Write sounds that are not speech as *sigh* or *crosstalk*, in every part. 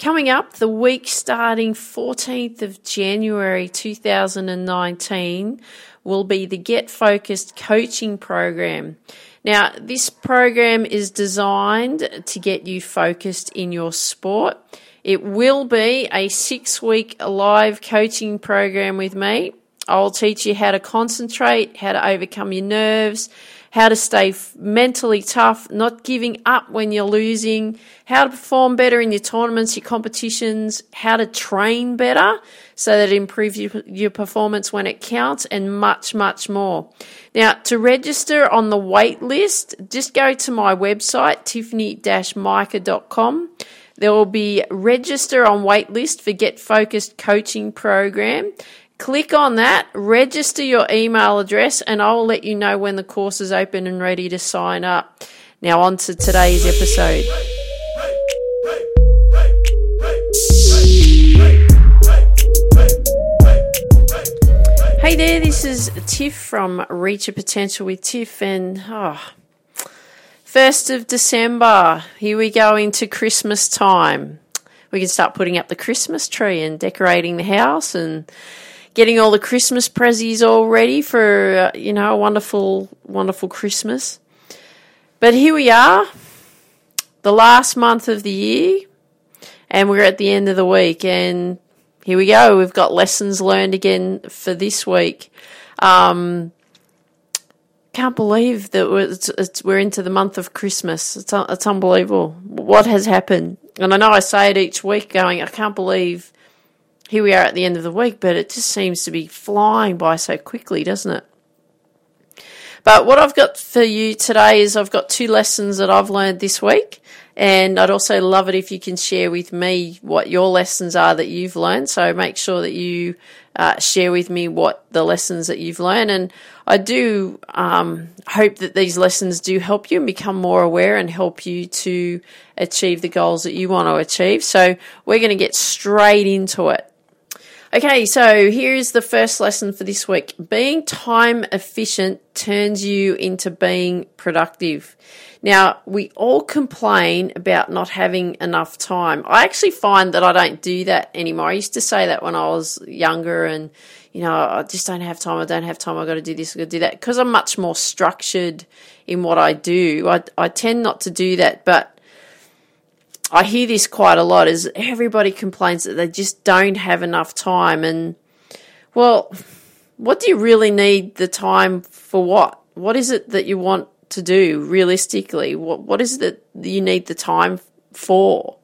Coming up, the week starting 14th of January 2019 will be the Get Focused coaching program. Now, this program is designed to get you focused in your sport. It will be a six week live coaching program with me. I'll teach you how to concentrate, how to overcome your nerves, how to stay mentally tough, not giving up when you're losing, how to perform better in your tournaments, your competitions, how to train better so that it improves your, your performance when it counts, and much, much more. Now, to register on the wait list, just go to my website, tiffany-mica.com. There will be register on waitlist for Get Focused coaching program. Click on that, register your email address, and I'll let you know when the course is open and ready to sign up. Now, on to today's episode. Hey there, this is Tiff from Reach Your Potential with Tiff, and ah, oh, 1st of December, here we go into Christmas time. We can start putting up the Christmas tree and decorating the house and getting all the Christmas prezzies all ready for, uh, you know, a wonderful, wonderful Christmas. But here we are, the last month of the year, and we're at the end of the week. And here we go, we've got lessons learned again for this week. Um, can't believe that we're, it's, it's, we're into the month of Christmas. It's, it's unbelievable what has happened. And I know I say it each week, going, I can't believe here we are at the end of the week, but it just seems to be flying by so quickly, doesn't it? But what I've got for you today is I've got two lessons that I've learned this week. And I'd also love it if you can share with me what your lessons are that you've learned. So make sure that you uh, share with me what the lessons that you've learned. And I do um, hope that these lessons do help you and become more aware and help you to achieve the goals that you want to achieve. So we're going to get straight into it. Okay, so here's the first lesson for this week. Being time efficient turns you into being productive. Now, we all complain about not having enough time. I actually find that I don't do that anymore. I used to say that when I was younger and, you know, I just don't have time. I don't have time. I've got to do this. I've got to do that. Because I'm much more structured in what I do, I, I tend not to do that. But I hear this quite a lot is everybody complains that they just don't have enough time and well what do you really need the time for what? What is it that you want to do realistically? What what is it that you need the time for?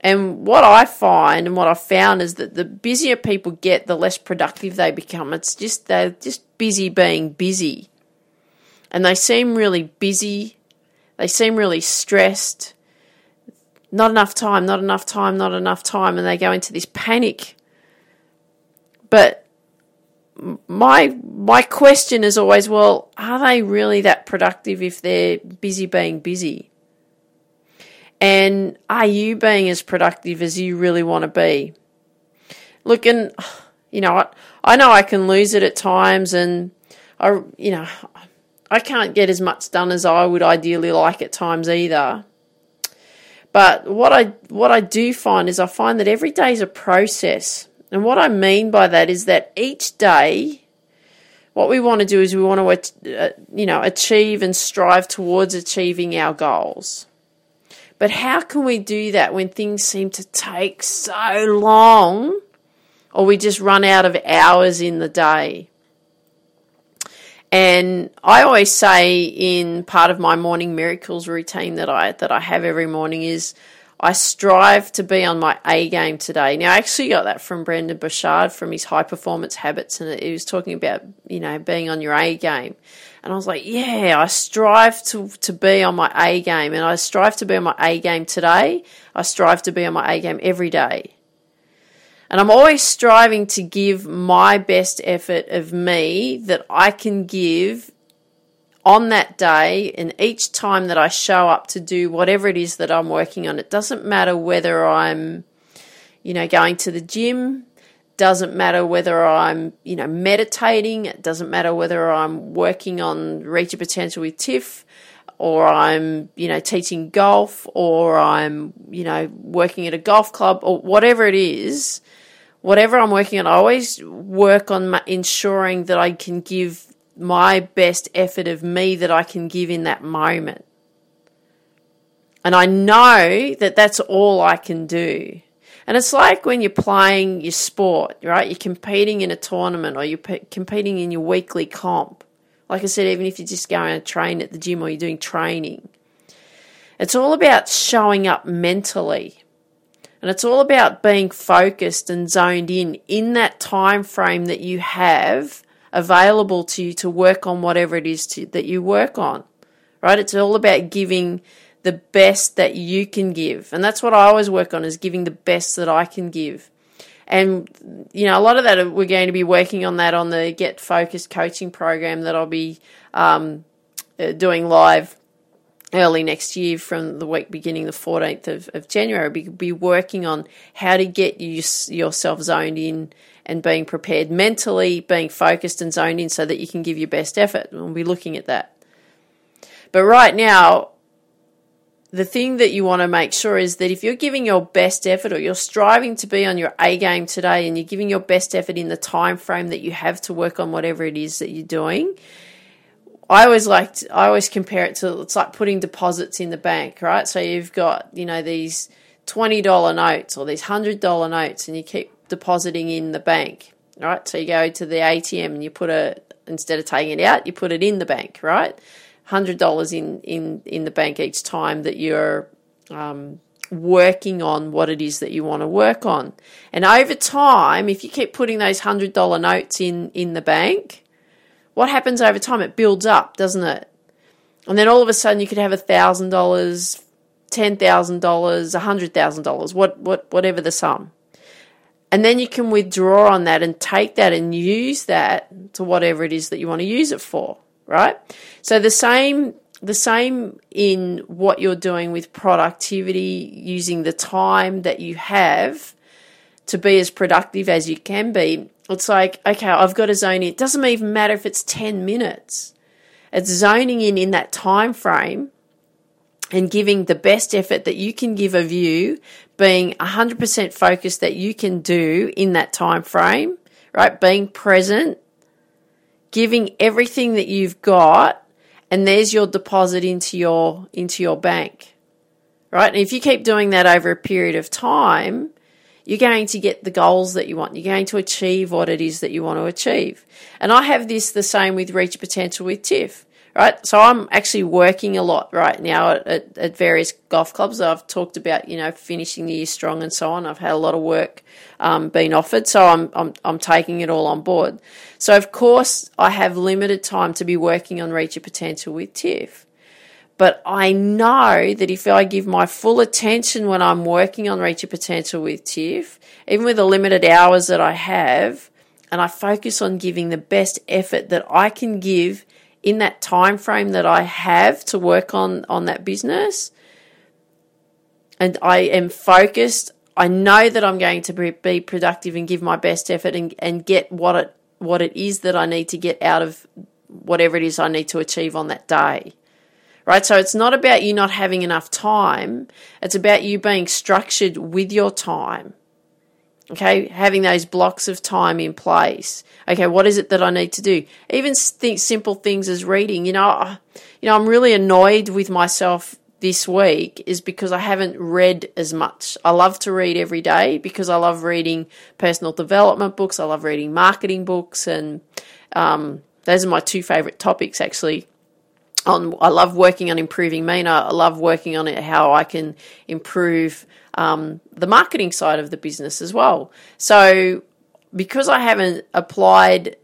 And what I find and what I've found is that the busier people get the less productive they become. It's just they're just busy being busy. And they seem really busy. They seem really stressed not enough time, not enough time, not enough time, and they go into this panic. But my my question is always, well, are they really that productive if they're busy being busy? And are you being as productive as you really want to be? Look, and *sighs* you know, I, I know I can lose it at times, and I, you know, I can't get as much done as I would ideally like at times either. But what I what I do find is I find that every day is a process. And what I mean by that is that each day what we want to do is we want to you know achieve and strive towards achieving our goals. But how can we do that when things seem to take so long or we just run out of hours in the day? And I always say in part of my morning miracles routine that I that I have every morning is I strive to be on my A game today. Now, I actually got that from Brendon Burchard from his high performance habits, and he was talking about you know being on your A game. And I was like, yeah, I strive to to be on my A game, and I strive to be on my A game today. I strive to be on my A game every day. And I'm always striving to give my best effort of me that I can give on that day and each time that I show up to do whatever it is that I'm working on. It doesn't matter whether I'm, you know, going to the gym, doesn't matter whether I'm, you know, meditating, it doesn't matter whether I'm working on Reach Your Potential with Tiff. or I'm, you know, teaching golf, or I'm, you know, working at a golf club, or whatever it is, whatever I'm working on, I always work on ensuring that I can give my best effort of me that I can give in that moment. And I know that that's all I can do. And it's like when you're playing your sport, right? You're competing in a tournament or you're p- competing in your weekly comp. Like I said, even if you're just going to train at the gym or you're doing training, it's all about showing up mentally. And it's all about being focused and zoned in in that time frame that you have available to you to work on whatever it is to, that you work on. Right? It's all about giving the best that you can give. And that's what I always work on is giving the best that I can give. And, you know, a lot of that we're going to be working on that on the Get Focused coaching program that I'll be um, uh, doing live early next year from the week beginning the 14th of, of January. Be, be working on how to get you, yourself zoned in and being prepared mentally, being focused and zoned in so that you can give your best effort. We'll be looking at that. But right now, the thing that you want to make sure is that if you're giving your best effort or you're striving to be on your A game today and you're giving your best effort in the time frame that you have to work on whatever it is that you're doing, I always like I always compare it to it's like putting deposits in the bank, right? So you've got, you know, these $20 notes or these $100 notes and you keep depositing in the bank, right? So you go to the ATM and you put a instead of taking it out, you put it in the bank, right? hundred dollars in in in the bank each time that you're um, working on what it is that you want to work on. And over time, if you keep putting those hundred dollar notes in in the bank, what happens over time? It builds up, doesn't it? And then all of a sudden, you could have a thousand dollars, ten thousand dollars, a hundred thousand dollars, what what whatever the sum. And then you can withdraw on that and take that and use that to whatever it is that you want to use it for right? So the same the same in what you're doing with productivity, using the time that you have to be as productive as you can be. It's like, okay, I've got to zone in. It doesn't even matter if it's 10 minutes. It's zoning in in that time frame and giving the best effort that you can give of you, being 100% focused that you can do in that time frame, right? Being present, giving everything that you've got and there's your deposit into your into your bank right and if you keep doing that over a period of time you're going to get the goals that you want you're going to achieve what it is that you want to achieve and i have this the same with reach potential with tiff right? So I'm actually working a lot right now at, at, at, various golf clubs. I've talked about, you know, finishing the year strong and so on. I've had a lot of work um, being offered, so I'm, I'm, I'm taking it all on board. So, of course, I have limited time to be working on Reach Your Potential with Tiff. But I know that if I give my full attention when I'm working on Reach Your Potential with Tiff, even with the limited hours that I have, and I focus on giving the best effort that I can give in that time frame that I have to work on on that business and I am focused I know that I'm going to be productive and give my best effort and, and get what it what it is that I need to get out of whatever it is I need to achieve on that day. Right? So it's not about you not having enough time. It's about you being structured with your time. Okay, having those blocks of time in place. Okay, what is it that I need to do? Even think simple things as reading. You know, you know, I'm really annoyed with myself this week is because I haven't read as much. I love to read every day because I love reading personal development books. I love reading marketing books, and um, those are my two favorite topics actually. On, I love working on improving me, I love working on it how I can improve um, the marketing side of the business as well. So, because I haven't applied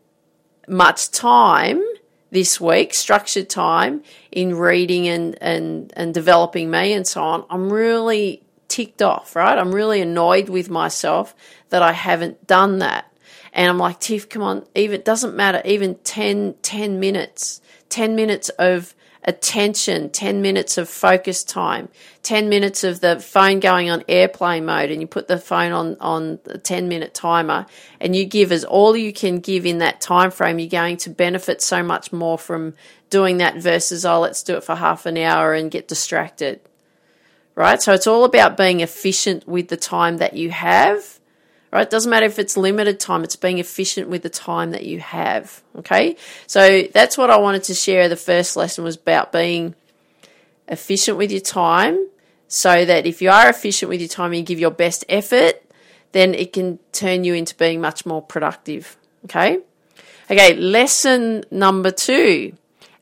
much time this week, structured time in reading and, and, and developing me and so on, I'm really ticked off, right? I'm really annoyed with myself that I haven't done that. And I'm like, Tiff, come on, even, doesn't matter, even 10, 10 minutes, 10 minutes of attention, 10 minutes of focus time, 10 minutes of the phone going on airplane mode and you put the phone on, on the 10 minute timer and you give as all you can give in that time frame, you're going to benefit so much more from doing that versus, oh, let's do it for half an hour and get distracted. Right? So it's all about being efficient with the time that you have. Right? Doesn't matter if it's limited time, it's being efficient with the time that you have. Okay? So that's what I wanted to share. The first lesson was about being efficient with your time so that if you are efficient with your time and you give your best effort, then it can turn you into being much more productive. Okay? Okay, lesson number two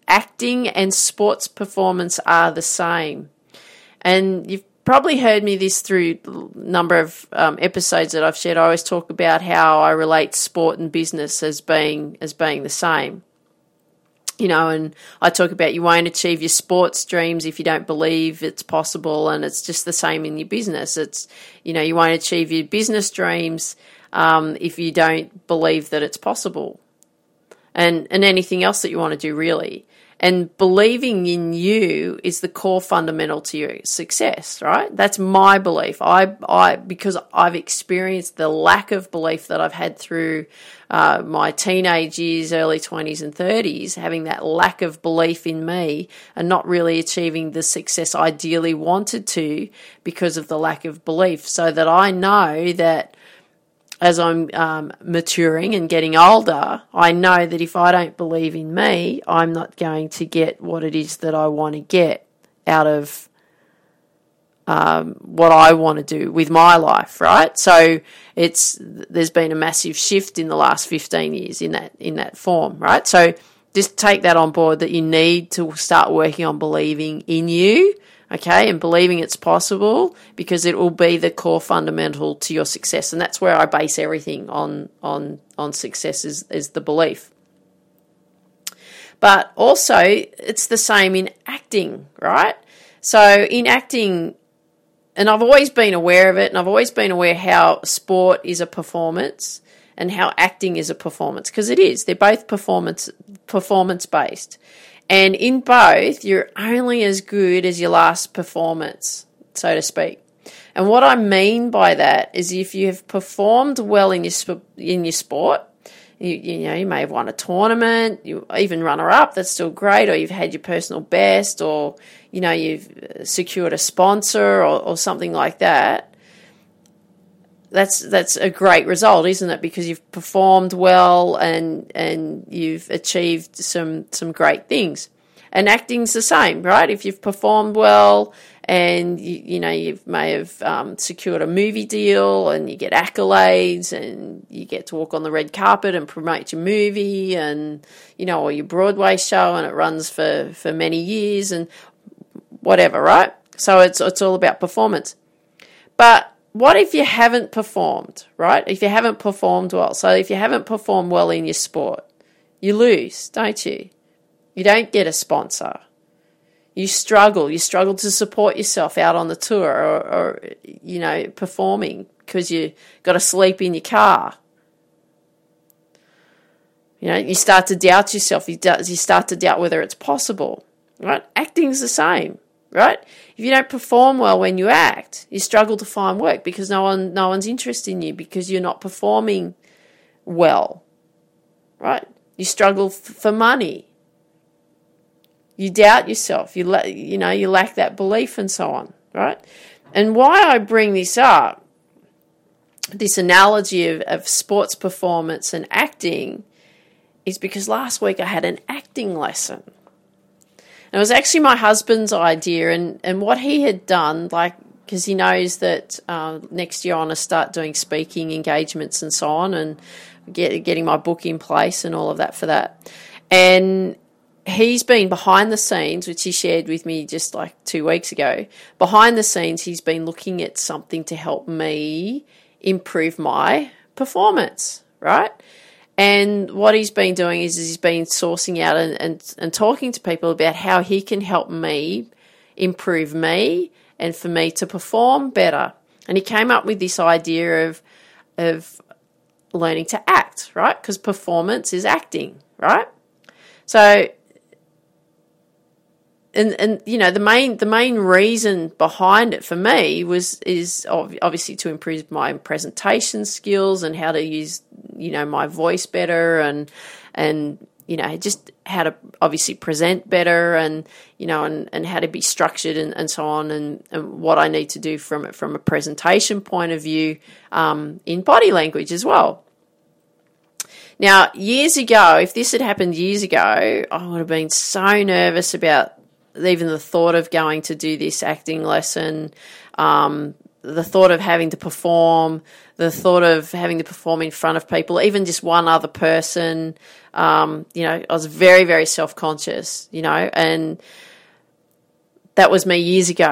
acting and sports performance are the same. And you've probably heard me this through a number of um, episodes that I've shared. I always talk about how I relate sport and business as being as being the same you know, and I talk about you won't achieve your sports dreams if you don't believe it's possible, and it's just the same in your business. It's, you know, you won't achieve your business dreams um, if you don't believe that it's possible, and and anything else that you want to do really. And believing in you is the core fundamental to your success, right? That's my belief. I, I, because I've experienced the lack of belief that I've had through uh, my teenage years, early 20s and 30s, having that lack of belief in me and not really achieving the success I ideally wanted to because of the lack of belief. So that I know that as I'm um, maturing and getting older, I know that if I don't believe in me, I'm not going to get what it is that I want to get out of um, what I want to do with my life, right? So it's there's been a massive shift in the last 15 years in that in that form, right? So just take that on board that you need to start working on believing in you okay, and believing it's possible because it will be the core fundamental to your success. And that's where I base everything on on on success is, is the belief. But also it's the same in acting, right? So in acting and I've always been aware of it and I've always been aware how sport is a performance and how acting is a performance because it is. They're both performance performance based. And in both, you're only as good as your last performance, so to speak. And what I mean by that is if you have performed well in your in your sport, you, you know you may have won a tournament, you even runner up, that's still great, or you've had your personal best, or you know you've secured a sponsor or, or something like that. That's that's a great result, isn't it? Because you've performed well and and you've achieved some some great things. And acting's the same, right? If you've performed well and you, you know you may have um, secured a movie deal and you get accolades and you get to walk on the red carpet and promote your movie and you know or your Broadway show and it runs for for many years and whatever, right? So it's it's all about performance. But what if you haven't performed, right? If you haven't performed well. So if you haven't performed well in your sport, you lose, don't you? You don't get a sponsor. You struggle. You struggle to support yourself out on the tour or, or you know, performing because you got to sleep in your car. You know, you start to doubt yourself. You, you start to doubt whether it's possible, right? Acting's the same right? If you don't perform well when you act, you struggle to find work because no one no one's interested in you because you're not performing well. Right? You struggle f- for money. You doubt yourself. You la- you know, you lack that belief and so on, right? And why I bring this up, this analogy of, of sports performance and acting, is because last week I had an acting lesson it was actually my husband's idea, and, and what he had done, like, because he knows that uh, next year I want to start doing speaking engagements and so on, and get, getting my book in place and all of that for that. And he's been behind the scenes, which he shared with me just like two weeks ago. Behind the scenes, he's been looking at something to help me improve my performance, right? And what he's been doing is, is he's been sourcing out and, and, and talking to people about how he can help me improve me and for me to perform better. And he came up with this idea of of learning to act, right? Because performance is acting, right? So and and you know the main the main reason behind it for me was is obviously to improve my presentation skills and how to use you know my voice better and and you know, just how to obviously present better and, you know, and, and how to be structured and, and so on and, and what I need to do from it from a presentation point of view um, in body language as well. Now, years ago, if this had happened years ago, I would have been so nervous about even the thought of going to do this acting lesson, um, the thought of having to perform, the thought of having to perform in front of people, even just one other person. Um, you know, I was very, very self conscious, you know, and that was me years ago.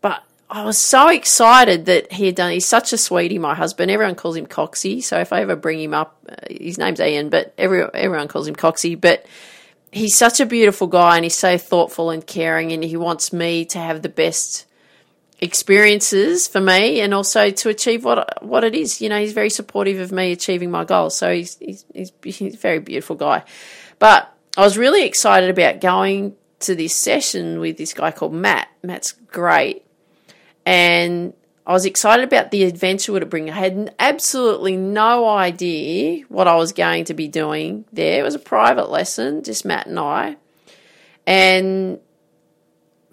But I was so excited that he had done. He's such a sweetie, my husband. Everyone calls him Coxie. So if I ever bring him up, uh, his name's Ian, but every, everyone calls him Coxie. But he's such a beautiful guy, and he's so thoughtful and caring, and he wants me to have the best experiences for me and also to achieve what what it is. You know, he's very supportive of me achieving my goals. So he's he's he's, he's a very beautiful guy. But I was really excited about going to this session with this guy called Matt. Matt's great. And I was excited about the adventure would it bring. I had absolutely no idea what I was going to be doing there. It was a private lesson, just Matt and I. And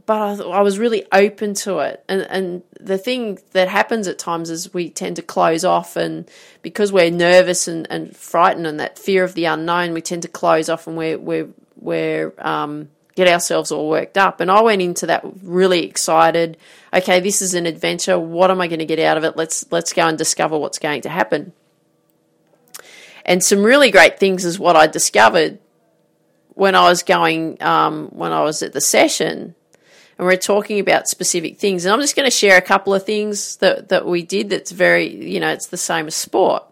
but I, I, was really open to it. And and the thing that happens at times is we tend to close off, and because we're nervous and, and frightened, and that fear of the unknown, we tend to close off, and we're we're we're um, get ourselves all worked up. And I went into that really excited. Okay, this is an adventure. What am I going to get out of it? Let's let's go and discover what's going to happen. And some really great things is what I discovered when I was going um, when I was at the session and we're talking about specific things. And I'm just going to share a couple of things that, that we did that's very, you know, it's the same as sport.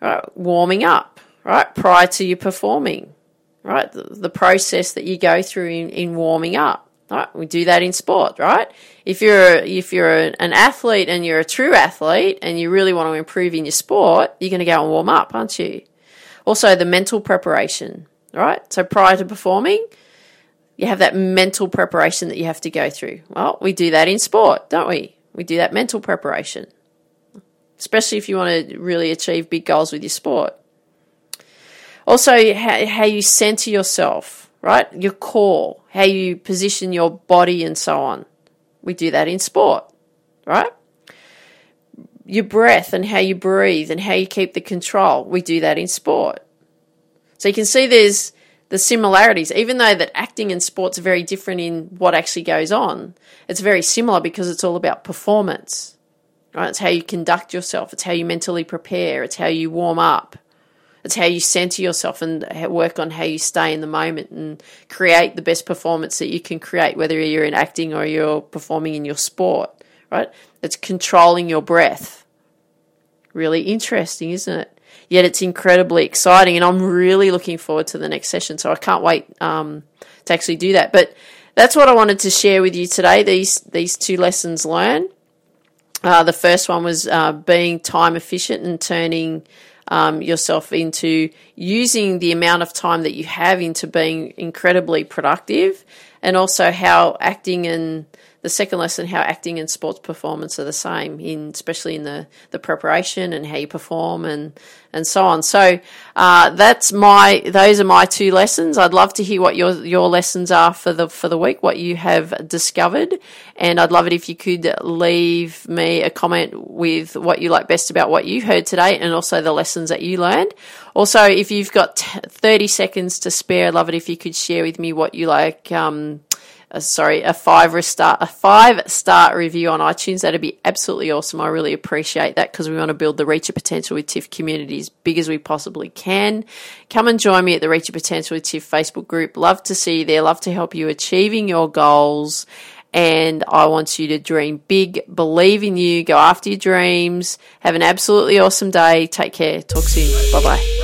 Right? Warming up, right? Prior to you performing, right? The, the process that you go through in, in warming up. Right, we do that in sport, right? If you're if you're an athlete and you're a true athlete and you really want to improve in your sport, you're going to go and warm up, aren't you? Also, the mental preparation, right? So prior to performing, you have that mental preparation that you have to go through. Well, we do that in sport, don't we? We do that mental preparation, especially if you want to really achieve big goals with your sport. Also, how, how you center yourself, right? Your core, how you position your body, and so on. We do that in sport, right? Your breath and how you breathe and how you keep the control. We do that in sport. So you can see there's the similarities, even though that acting and sports are very different in what actually goes on, it's very similar because it's all about performance. Right? It's how you conduct yourself, it's how you mentally prepare, it's how you warm up, it's how you center yourself and work on how you stay in the moment and create the best performance that you can create, whether you're in acting or you're performing in your sport. Right? It's controlling your breath. Really interesting, isn't it? yet it's incredibly exciting. And I'm really looking forward to the next session. So I can't wait um, to actually do that. But that's what I wanted to share with you today. These these two lessons learned. Uh, the first one was uh, being time efficient and turning um, yourself into using the amount of time that you have into being incredibly productive, and also how acting and the second lesson how acting and sports performance are the same in especially in the the preparation and how you perform and and so on. So uh, that's my those are my two lessons. I'd love to hear what your your lessons are for the for the week what you have discovered. And i'd love it if you could leave me a comment with what you like best about what you heard today and also the lessons that you learned. Also if you've got 30 seconds to spare i'd love it if you could share with me what you like um, uh, sorry, a five star a five star review on iTunes. That'd be absolutely awesome. I really appreciate that because we want to build the Reach Your Potential with Tiff community as big as we possibly can. Come and join me at the Reach Your Potential with Tiff Facebook group. Love to see you there. Love to help you achieving your goals. And I want you to dream big, believe in you, go after your dreams. Have an absolutely awesome day. Take care. Talk soon. Bye bye.